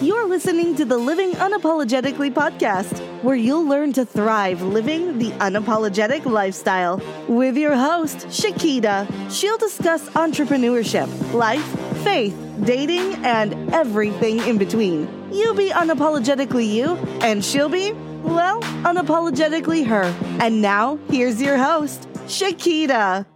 You're listening to the Living Unapologetically podcast, where you'll learn to thrive living the unapologetic lifestyle. With your host, Shakita, she'll discuss entrepreneurship, life, faith, dating, and everything in between. You be unapologetically you, and she'll be, well, unapologetically her. And now, here's your host, Shakita.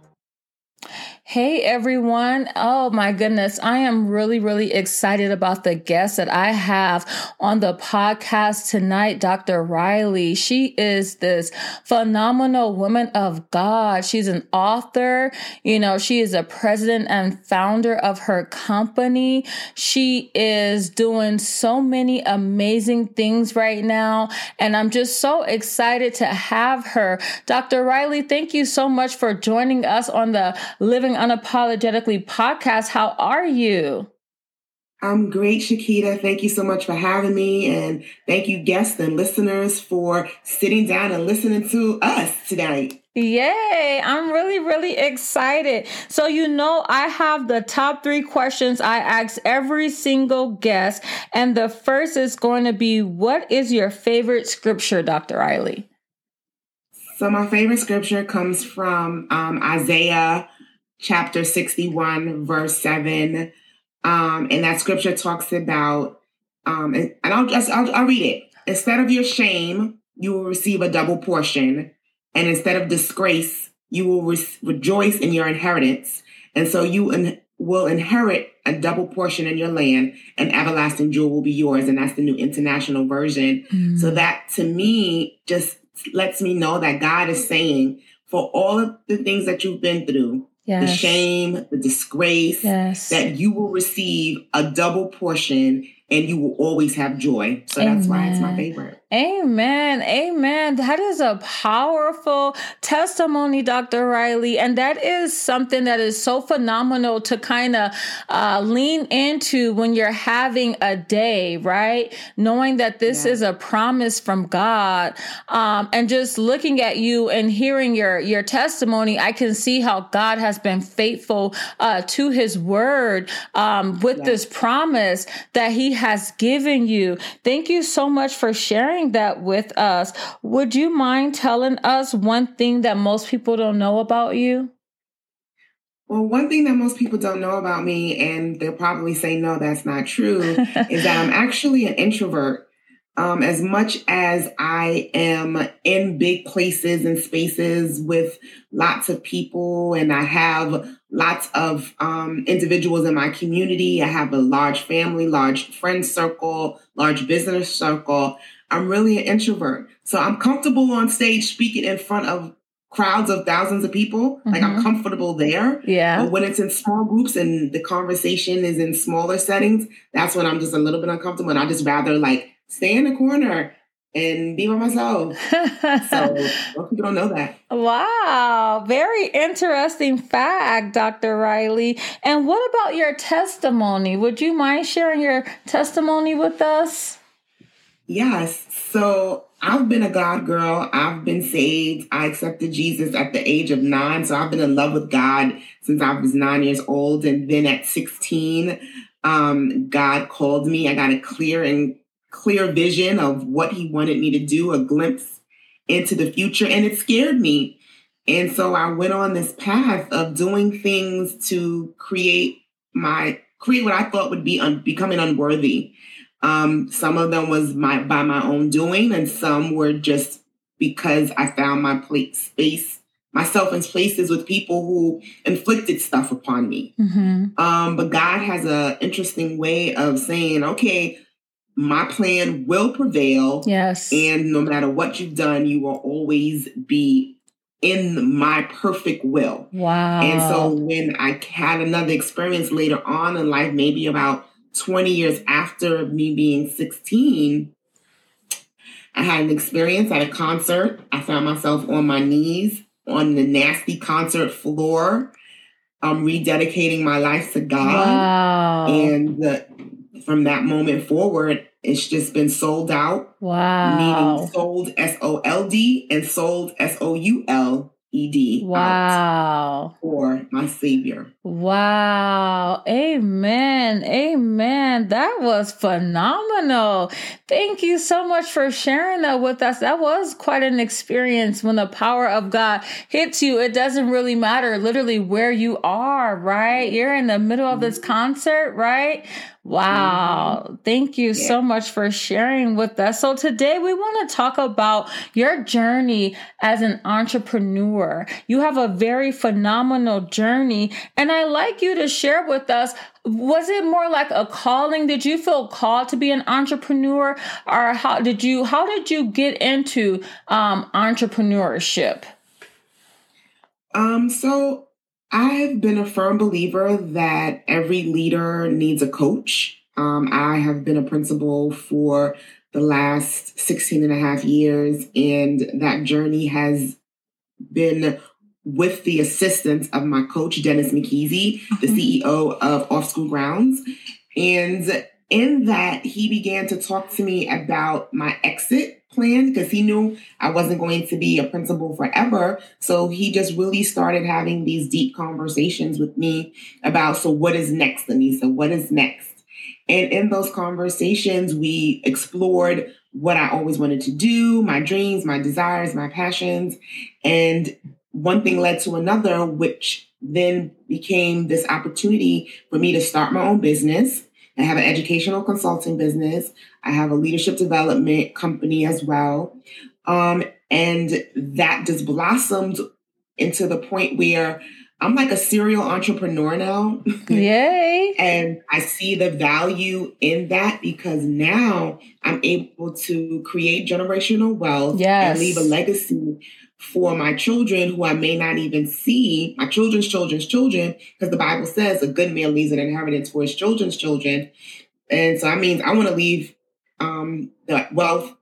Hey everyone. Oh my goodness. I am really, really excited about the guest that I have on the podcast tonight, Dr. Reilly. She is this phenomenal woman of God. She's an author. You know, she is a president and founder of her company. She is doing so many amazing things right now. And I'm just so excited to have her. Dr. Reilly, thank you so much for joining us on the Living Unapologetically podcast. How are you? I'm great, Shakita. Thank you so much for having me. And thank you, guests and listeners, for sitting down and listening to us tonight. Yay! I'm really, really excited. So, you know, I have the top three questions I ask every single guest. And the first is going to be What is your favorite scripture, Dr. Reilly? So, my favorite scripture comes from um, Isaiah chapter 61, verse 7. Um, and that scripture talks about, um, and, and I'll just, I'll, I'll read it. Instead of your shame, you will receive a double portion. And instead of disgrace, you will re- rejoice in your inheritance. And so you in- will inherit a double portion in your land, and everlasting jewel will be yours. And that's the new international version. Mm. So that to me just lets me know that God is saying, for all of the things that you've been through, yes. the shame, the disgrace, yes. that you will receive a double portion and you will always have joy. So Amen. that's why it's my favorite. Amen. Amen. That is a powerful testimony, Dr. Reilly. And that is something that is so phenomenal to kind of uh, lean into when you're having a day, right? Knowing that this yeah. is a promise from God. Um, and just looking at you and hearing your, your testimony, I can see how God has been faithful uh, to his word um, with this promise that he has given you. Thank you so much for sharing sharing that with us. Would you mind telling us one thing that most people don't know about you? Well, one thing that most people don't know about me, and they'll probably say, no, that's not true, is that I'm actually an introvert. Um, as much as I am in big places and spaces with lots of people, and I have lots of um, individuals in my community, I have a large family, large friend circle, large business circle. I'm really an introvert. So I'm comfortable on stage speaking in front of crowds of thousands of people. Mm-hmm. Like I'm mm-hmm. comfortable there. Yeah. But when it's in small groups and the conversation is in smaller settings, that's when I'm just a little bit uncomfortable. And I just rather like stay in the corner and be by myself. so most people don't know that. Wow. Very interesting fact, Dr. Reilly. And what about your testimony? Would you mind sharing your testimony with us? Yes. So I've been a God girl. I've been saved. I accepted Jesus at the age of nine. So I've been in love with God since I was nine years old. And then at 16, um, God called me. I got a clear and clear vision of what he wanted me to do, a glimpse into the future. And it scared me. And so I went on this path of doing things to create my, create what I thought would be un, becoming unworthy. Um, some of them was my by my own doing, and some were just because I found my place space myself in places with people who inflicted stuff upon me. Mm-hmm. Um, but God has an interesting way of saying, okay, my plan will prevail. Yes. And no matter what you've done, you will always be in my perfect will. Wow. And so when I had another experience later on in life, maybe about 20 years after me being 16, I had an experience at a concert. I found myself on my knees on the nasty concert floor, um, rededicating my life to God. Wow. And the, from that moment forward, it's just been sold out. Wow. Meaning sold S O L D and sold S O U L ed wow. for my savior. Wow. Amen. Amen. That was phenomenal. Thank you so much for sharing that with us. That was quite an experience when the power of god hits you. It doesn't really matter literally where you are right? You're in the middle of this mm-hmm. concert right Wow. Mm-hmm. Thank you yeah. so much for sharing with us. So today we want to talk about your journey as an entrepreneur. You have a very phenomenal journey and I like you to share with us was it more like a calling did you feel called to be an entrepreneur or how did you how did you get into um, entrepreneurship um so I've been a firm believer that every leader needs a coach. Um, I have been a principal for the last 16 and a half years, and that journey has been with the assistance of my coach, Dennis McKeezy, the mm-hmm. CEO of Off School Grounds. And in that, he began to talk to me about my exit plan because he knew I wasn't going to be a principal forever. So he just really started having these deep conversations with me about, so what is next, Anissa? What is next? And in those conversations, we explored what I always wanted to do, my dreams, my desires, my passions. And one thing led to another, which then became this opportunity for me to start my own business I have an educational consulting business. I have a leadership development company as well. Um, and that just blossomed into the point where I'm like a serial entrepreneur now. Yay. and I see the value in that because now I'm able to create generational wealth yes. and leave a legacy for my children who I may not even see, my children's children's children, because the Bible says a good man leaves an inheritance for his children's children. And so that means I want to leave um, the wealth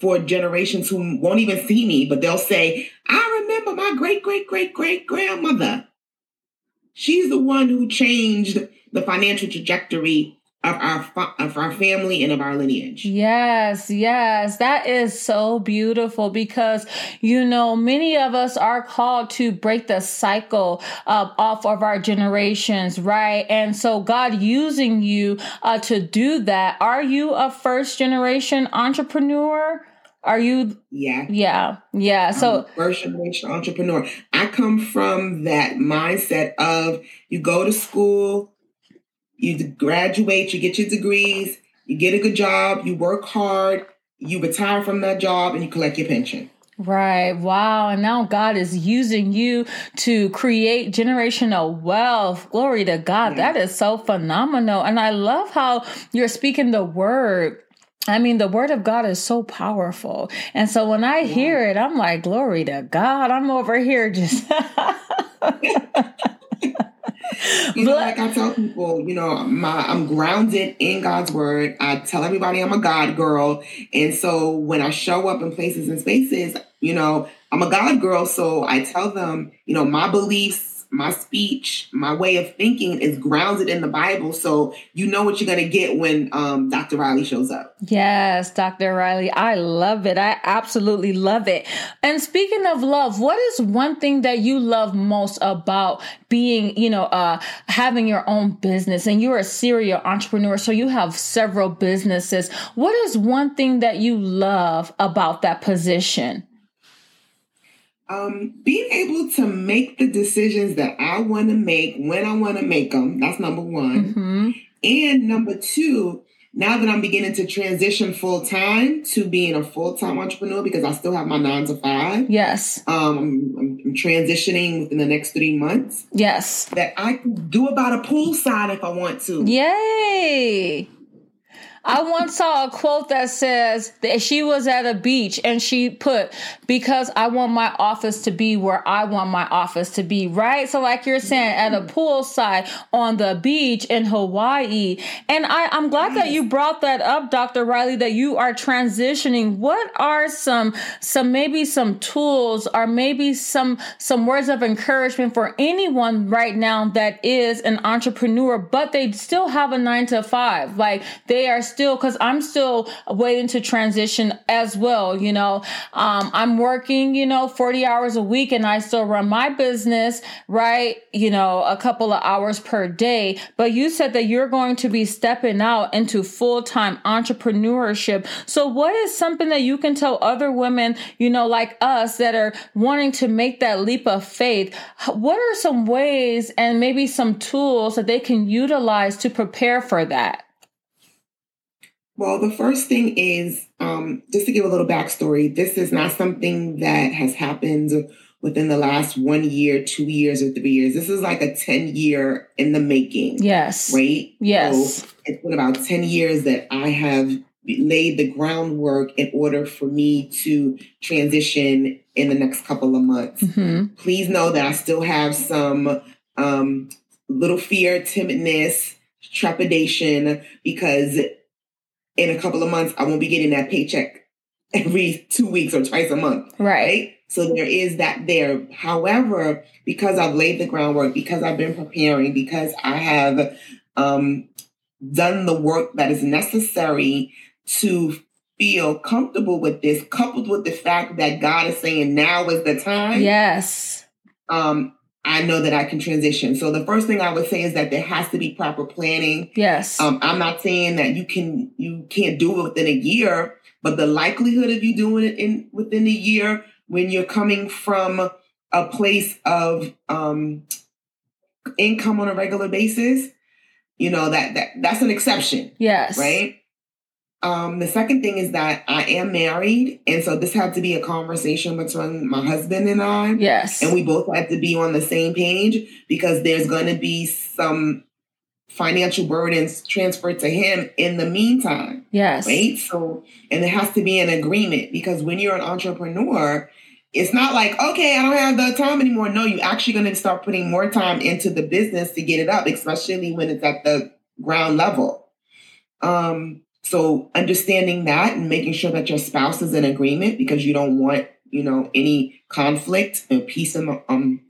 for generations who won't even see me, but they'll say, I remember my great, great, great, great grandmother. She's the one who changed the financial trajectory of our of our family and of our lineage. Yes, yes, that is so beautiful because you know many of us are called to break the cycle uh, off of our generations, right? And so God using you uh, to do that. Are you a first generation entrepreneur? Are you? Yeah. Yeah. Yeah. So, first generation entrepreneur. I come from that mindset of you go to school, you graduate, you get your degrees, you get a good job, you work hard, you retire from that job, and you collect your pension. Right. Wow. And now God is using you to create generational wealth. Glory to God. Yeah. That is so phenomenal. And I love how you're speaking the word. I mean, the word of God is so powerful. And so when I hear it, I'm like, glory to God. I'm over here just. you know, like I tell people, you know, my I'm grounded in God's word. I tell everybody I'm a God girl. And so when I show up in places and spaces, you know, I'm a God girl. So I tell them, you know, my beliefs my speech, my way of thinking is grounded in the Bible. So you know what you're going to get when um, Dr. Reilly shows up. Yes, Dr. Reilly. I love it. I absolutely love it. And speaking of love, what is one thing that you love most about being, you know, uh, having your own business and you're a serial entrepreneur. So you have several businesses. What is one thing that you love about that position? Um, being able to make the decisions that I want to make when I want to make them. That's number one. Mm-hmm. And number two, now that I'm beginning to transition full time to being a full time entrepreneur because I still have my nine to five. Yes. Um, I'm, I'm, transitioning within the next three months. Yes. That I can do about a poolside if I want to. Yay. I once saw a quote that says that she was at a beach and she put, because I want my office to be where I want my office to be, right? So, like you're saying, at a mm-hmm. poolside on the beach in Hawaii. And I, I'm glad that you brought that up, Dr. Reilly, that you are transitioning. What are some, some maybe some tools or maybe some, some words of encouragement for anyone right now that is an entrepreneur, but they still have a nine to five? Like they are still, because I'm still waiting to transition as well. You know, um, I'm working, you know, 40 hours a week and I still run my business, right? You know, a couple of hours per day. But you said that you're going to be stepping out into full time entrepreneurship. So, what is something that you can tell other women, you know, like us that are wanting to make that leap of faith? What are some ways and maybe some tools that they can utilize to prepare for that? Well, the first thing is um, just to give a little backstory. This is not something that has happened within the last one year, two years, or three years. This is like a 10 year in the making. Yes. Right? Yes. So it's been about 10 years that I have laid the groundwork in order for me to transition in the next couple of months. Mm-hmm. Please know that I still have some um, little fear, timidness, trepidation, because in a couple of months, I won't be getting that paycheck every two weeks or twice a month. Right. right? So there is that there. However, because I've laid the groundwork, because I've been preparing, because I have um, done the work that is necessary to feel comfortable with this, coupled with the fact that God is saying now is the time. Yes. Um, I know that I can transition. So the first thing I would say is that there has to be proper planning. Yes. Um, I'm not saying that you can you can't do it within a year, but the likelihood of you doing it in within a year when you're coming from a place of um, income on a regular basis, you know that that that's an exception. Yes. Right. Um, the second thing is that I am married, and so this had to be a conversation between my husband and I. Yes. And we both had to be on the same page because there's going to be some financial burdens transferred to him in the meantime. Yes. Right? So, and it has to be an agreement because when you're an entrepreneur, it's not like, okay, I don't have the time anymore. No, you're actually going to start putting more time into the business to get it up, especially when it's at the ground level. Um, so understanding that and making sure that your spouse is in agreement because you don't want, you know, any conflict and peace in the, um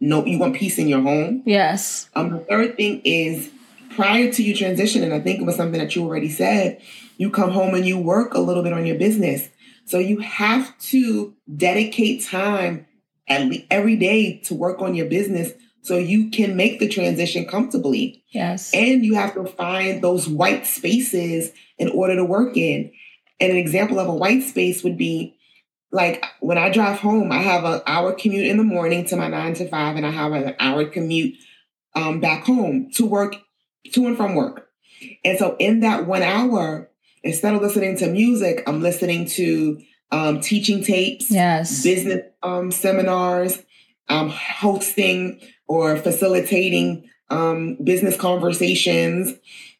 no you want peace in your home. Yes. Um the third thing is prior to you transitioning, I think it was something that you already said, you come home and you work a little bit on your business. So you have to dedicate time at every day to work on your business so you can make the transition comfortably. Yes. And you have to find those white spaces in order to work in. And an example of a white space would be like when I drive home, I have an hour commute in the morning to my nine to five, and I have an hour commute um, back home to work, to and from work. And so in that one hour, instead of listening to music, I'm listening to um, teaching tapes, yes, business um, seminars, um, hosting or facilitating um, business conversations.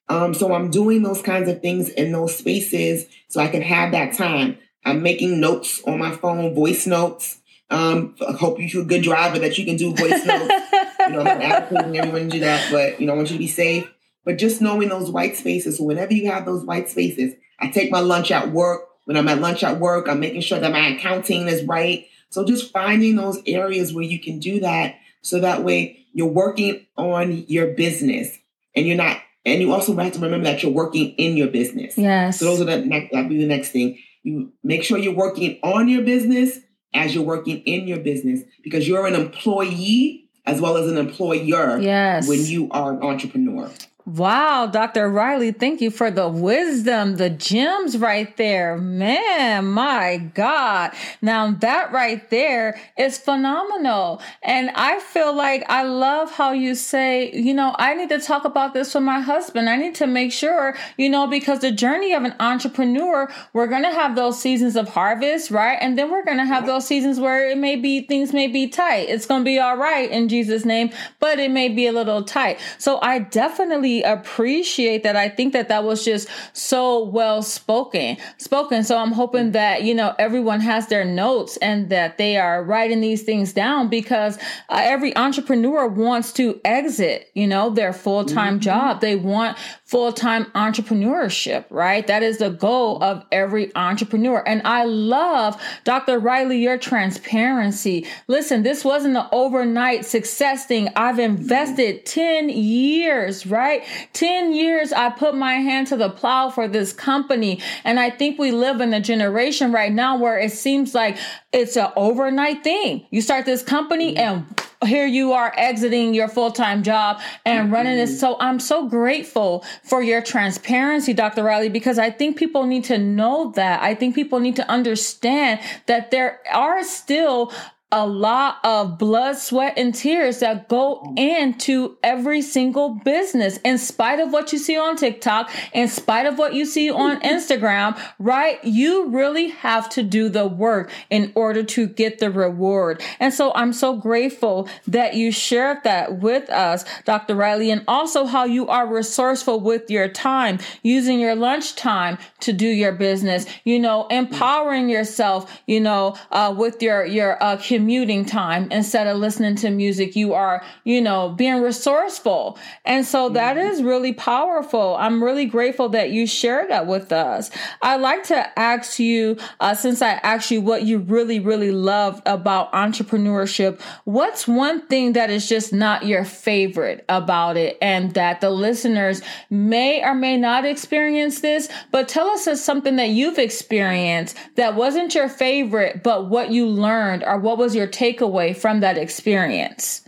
Um, so I'm doing those kinds of things in those spaces so I can have that time. I'm making notes on my phone, voice notes. Um, I hope you're a good driver that you can do voice notes. you know, I'm not advocating everyone to do that, but you know, I want you to be safe. But just knowing those white spaces. So whenever you have those white spaces, I take my lunch at work. When I'm at lunch at work, I'm making sure that my accounting is right. So just finding those areas where you can do that so that way you're working on your business and you're not, and you also have to remember that you're working in your business. Yes. So those are the next, that'll be the next thing. You make sure you're working on your business as you're working in your business because you're an employee as well as an employer yes. when you are an entrepreneur. Wow, Dr. Reilly, thank you for the wisdom, the gems right there. Man, my God. Now that right there is phenomenal. And I feel like I love how you say, you know, I need to talk about this with my husband. I need to make sure, you know, because the journey of an entrepreneur, we're going to have those seasons of harvest, right? And then we're going to have those seasons where it may be, things may be tight. It's going to be all right in Jesus' name, but it may be a little tight. So I definitely appreciate that. I think that that was just so well spoken, spoken. So I'm hoping that, you know, everyone has their notes and that they are writing these things down because uh, every entrepreneur wants to exit, you know, their full-time mm-hmm. job. They want full time entrepreneurship, right? That is the goal of every entrepreneur. And I love, Dr. Reilly, your transparency. Listen, this wasn't an overnight success thing. I've invested 10 years, right? 10 years I put my hand to the plow for this company. And I think we live in a generation right now where it seems like it's an overnight thing. You start this company and here you are exiting your full-time job and mm-hmm. running this. So I'm so grateful for your transparency, Dr. Reilly, because I think people need to know that. I think people need to understand that there are still a lot of blood, sweat, and tears that go into every single business, in spite of what you see on TikTok, in spite of what you see on Instagram, right? You really have to do the work in order to get the reward. And so I'm so grateful that you shared that with us, Dr. Reilly, and also how you are resourceful with your time, using your lunch time to do your business, you know, empowering yourself, you know, uh, with your, your, uh, community commuting time instead of listening to music. You are, you know, being resourceful. And so that mm-hmm. is really powerful. I'm really grateful that you shared that with us. I'd like to ask you, uh, since I asked you what you really, really love about entrepreneurship, what's one thing that is just not your favorite about it and that the listeners may or may not experience this, but tell us something that you've experienced that wasn't your favorite, but what you learned or what was was your takeaway from that experience?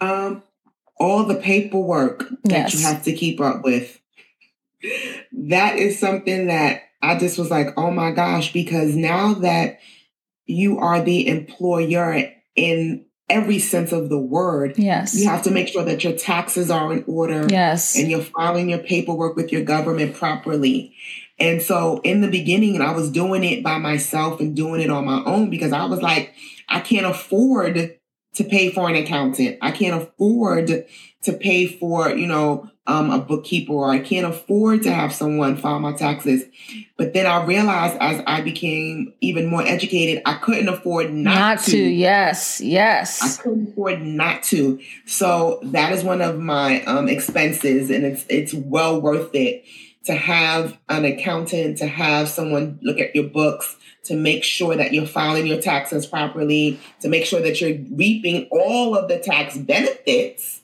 Um, all the paperwork yes. that you have to keep up with. That is something that I just was like, oh my gosh, because now that you are the employer in every sense of the word. Yes. You have to make sure that your taxes are in order. Yes. And you're filing your paperwork with your government properly. And so in the beginning, I was doing it by myself and doing it on my own because I was like, I can't afford to pay for an accountant. I can't afford to pay for, you know, um, a bookkeeper or I can't afford to have someone file my taxes. But then I realized as I became even more educated, I couldn't afford not, not to. to. Yes, yes. I couldn't afford not to. So that is one of my um, expenses and it's, it's well worth it to have an accountant, to have someone look at your books, to make sure that you're filing your taxes properly, to make sure that you're reaping all of the tax benefits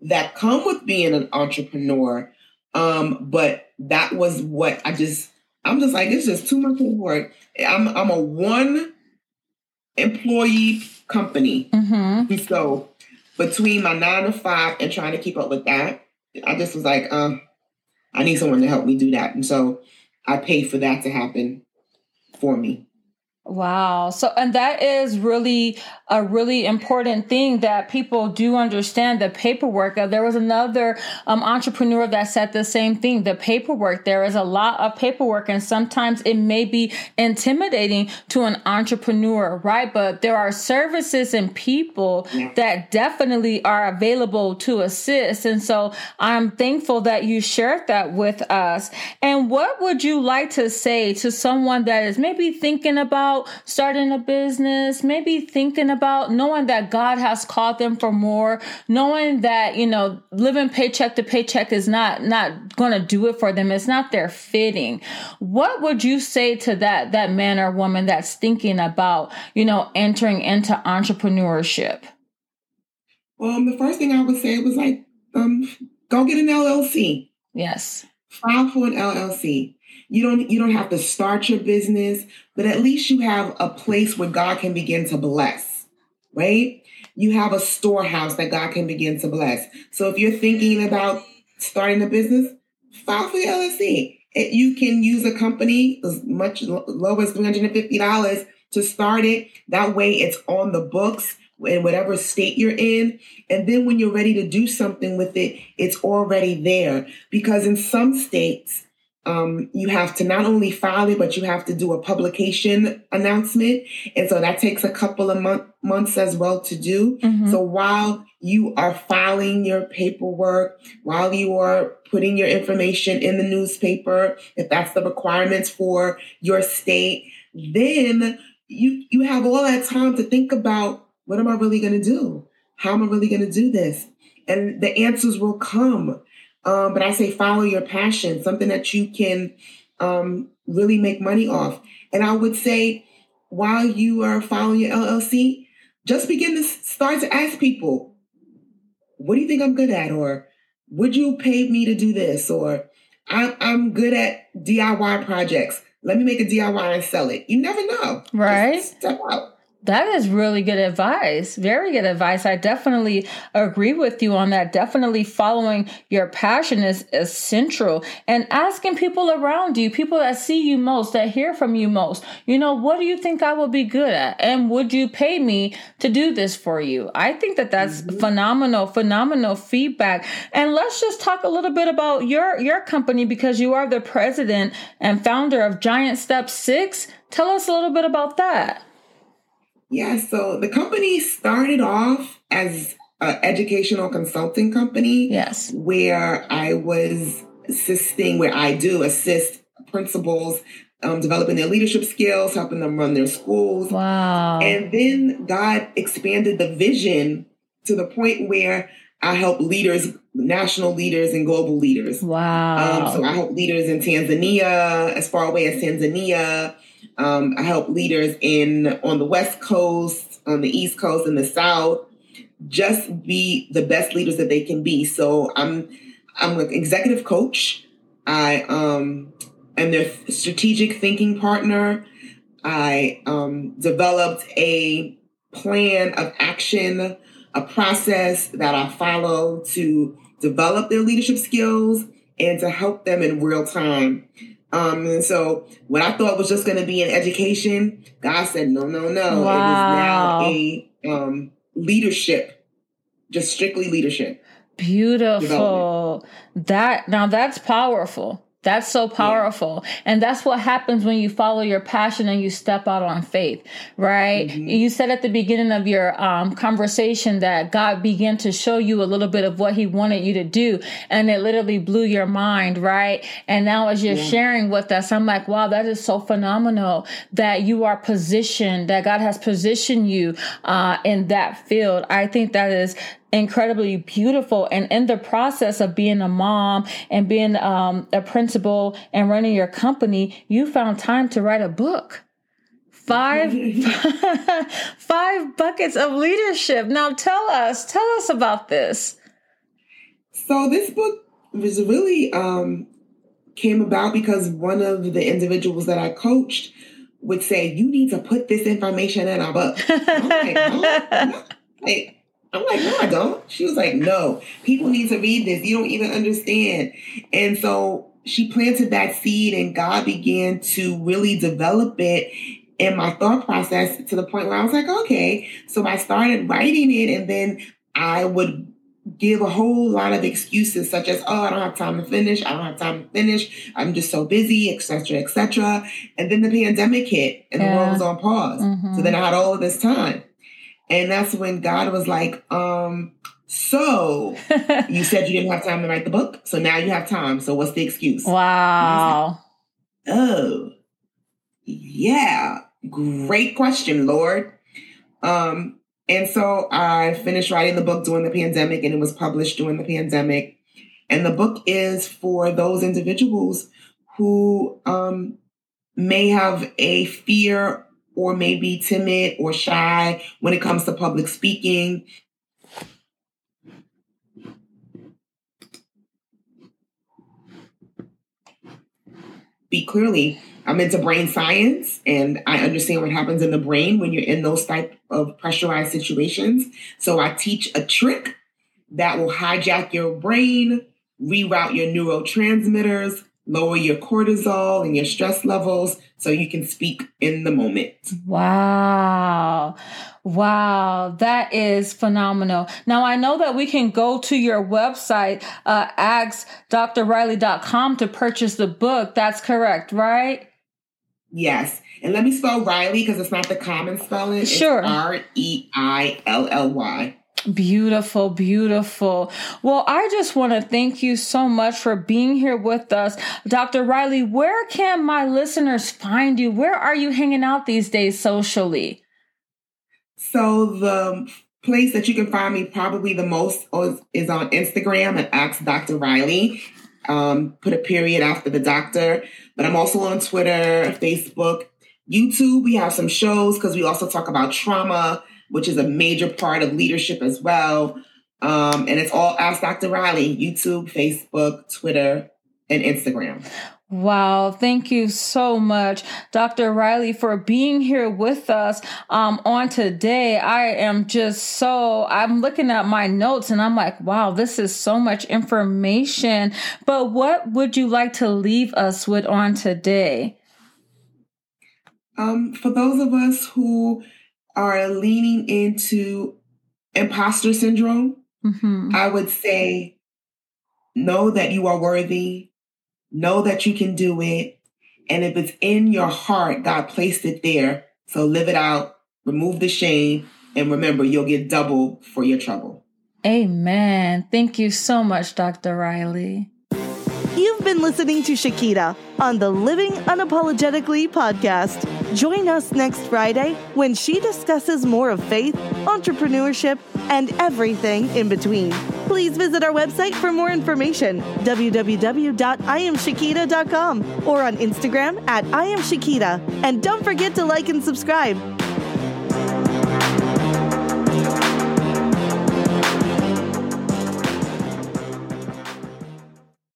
that come with being an entrepreneur. Um, but that was what I just, I'm just like, it's just too much work. I'm, I'm a one employee company. Mm-hmm. So between my nine to five and trying to keep up with that, I just was like, um, I need someone to help me do that. And so I pay for that to happen for me. Wow. So, and that is really a really important thing that people do understand the paperwork. Uh, there was another um, entrepreneur that said the same thing. The paperwork, there is a lot of paperwork and sometimes it may be intimidating to an entrepreneur, right? But there are services and people that definitely are available to assist. And so I'm thankful that you shared that with us. And what would you like to say to someone that is maybe thinking about about starting a business, maybe thinking about knowing that God has called them for more, knowing that, you know, living paycheck to paycheck is not not going to do it for them. It's not their fitting. What would you say to that that man or woman that's thinking about, you know, entering into entrepreneurship? Well, um, the first thing I would say was like, um, go get an LLC. Yes. File for an LLC. You don't you don't have to start your business, but at least you have a place where God can begin to bless, right? You have a storehouse that God can begin to bless. So if you're thinking about starting a business, file for your LLC. It, you can use a company as much low as $350 to start it. That way it's on the books in whatever state you're in. And then when you're ready to do something with it, it's already there. Because in some states, um, you have to not only file it, but you have to do a publication announcement. And so that takes a couple of month, months as well to do. Mm-hmm. So while you are filing your paperwork, while you are putting your information in the newspaper, if that's the requirements for your state, then you, you have all that time to think about what am I really going to do? How am I really going to do this? And the answers will come Um, but I say follow your passion, something that you can um, really make money off. And I would say while you are following your LLC, just begin to start to ask people, what do you think I'm good at? Or would you pay me to do this? Or I'm, I'm good at DIY projects. Let me make a DIY and sell it. You never know. Right. Just step out. That is really good advice. Very good advice. I definitely agree with you on that. Definitely following your passion is essential and asking people around you, people that see you most, that hear from you most, you know, what do you think I will be good at? And would you pay me to do this for you? I think that that's mm-hmm. phenomenal, phenomenal feedback. And let's just talk a little bit about your, your company because you are the president and founder of Giant Step Six. Tell us a little bit about that. Yeah, so the company started off as an educational consulting company. Yes. Where I was assisting, where I do assist principals um, developing their leadership skills, helping them run their schools. Wow. And then God expanded the vision to the point where I help leaders, national leaders and global leaders. Wow. Um, so I help leaders in Tanzania, as far away as Tanzania, um, I help leaders in on the West Coast, on the East Coast, and the South just be the best leaders that they can be. So I'm I'm an executive coach. I um, am their strategic thinking partner. I um, developed a plan of action, a process that I follow to develop their leadership skills and to help them in real time um, and so what I thought was just going to be an education, God said, no, no, no. Wow. It is now a um, leadership, just strictly leadership. Beautiful. That now that's powerful. That's so powerful. Yeah. And that's what happens when you follow your passion and you step out on faith, right? Mm-hmm. You said at the beginning of your um, conversation that God began to show you a little bit of what he wanted you to do. And it literally blew your mind, right? And now as you're yeah. sharing with us, I'm like, wow, that is so phenomenal that you are positioned, that God has positioned you uh, in that field. I think that is incredibly beautiful. And in the process of being a mom and being um, a principal and running your company, you found time to write a book. Five, five buckets of leadership. Now tell us, tell us about this. So this book was really um, came about because one of the individuals that I coached would say, "You need to put this information in our book." Like. I'm like, no, I don't. She was like, no, people need to read this. You don't even understand. And so she planted that seed and God began to really develop it in my thought process to the point where I was like, okay. So I started writing it and then I would give a whole lot of excuses such as, oh, I don't have time to finish. I don't have time to finish. I'm just so busy, etc., etc. And then the pandemic hit and yeah. the world was on pause. Mm-hmm. So then I had all of this time. And that's when God was like, um, so you said you didn't have time to write the book. So now you have time. So what's the excuse? Wow. Like, oh, yeah. Great question, Lord. Um, and so I finished writing the book during the pandemic and it was published during the pandemic. And the book is for those individuals who um, may have a fear or maybe timid or shy when it comes to public speaking. Be clearly, I'm into brain science and I understand what happens in the brain when you're in those type of pressurized situations. So I teach a trick that will hijack your brain, reroute your neurotransmitters, lower your cortisol and your stress levels so you can speak in the moment. Wow. Wow, that is phenomenal. Now, I know that we can go to your website, uh, askdrreilly.com to purchase the book. That's correct, right? Yes. And let me spell Reilly because it's not the common spelling. Sure. R E I L L Y. Beautiful, beautiful. Well, I just want to thank you so much for being here with us. Dr. Reilly, where can my listeners find you? Where are you hanging out these days socially? So the place that you can find me probably the most is on Instagram at Ask Dr. Reilly. Um, put a period after the doctor. But I'm also on Twitter, Facebook, YouTube. We have some shows because we also talk about trauma, which is a major part of leadership as well. Um, and it's all Ask Dr. Reilly, YouTube, Facebook, Twitter, and Instagram. Wow, thank you so much, Dr. Reilly, for being here with us um, on today. I am just so, I'm looking at my notes and I'm like, wow, this is so much information. But what would you like to leave us with on today? Um, for those of us who are leaning into imposter syndrome, mm-hmm. I would say know that you are worthy Know that you can do it. And if it's in your heart, God placed it there. So live it out, remove the shame, and remember, you'll get double for your trouble. Amen. Thank you so much, Dr. Reilly. Been listening to Shakita on the Living Unapologetically podcast. Join us next Friday when she discusses more of faith, entrepreneurship, and everything in between. Please visit our website for more information www.iamshakita.com or on Instagram at iamshakita. And don't forget to like and subscribe.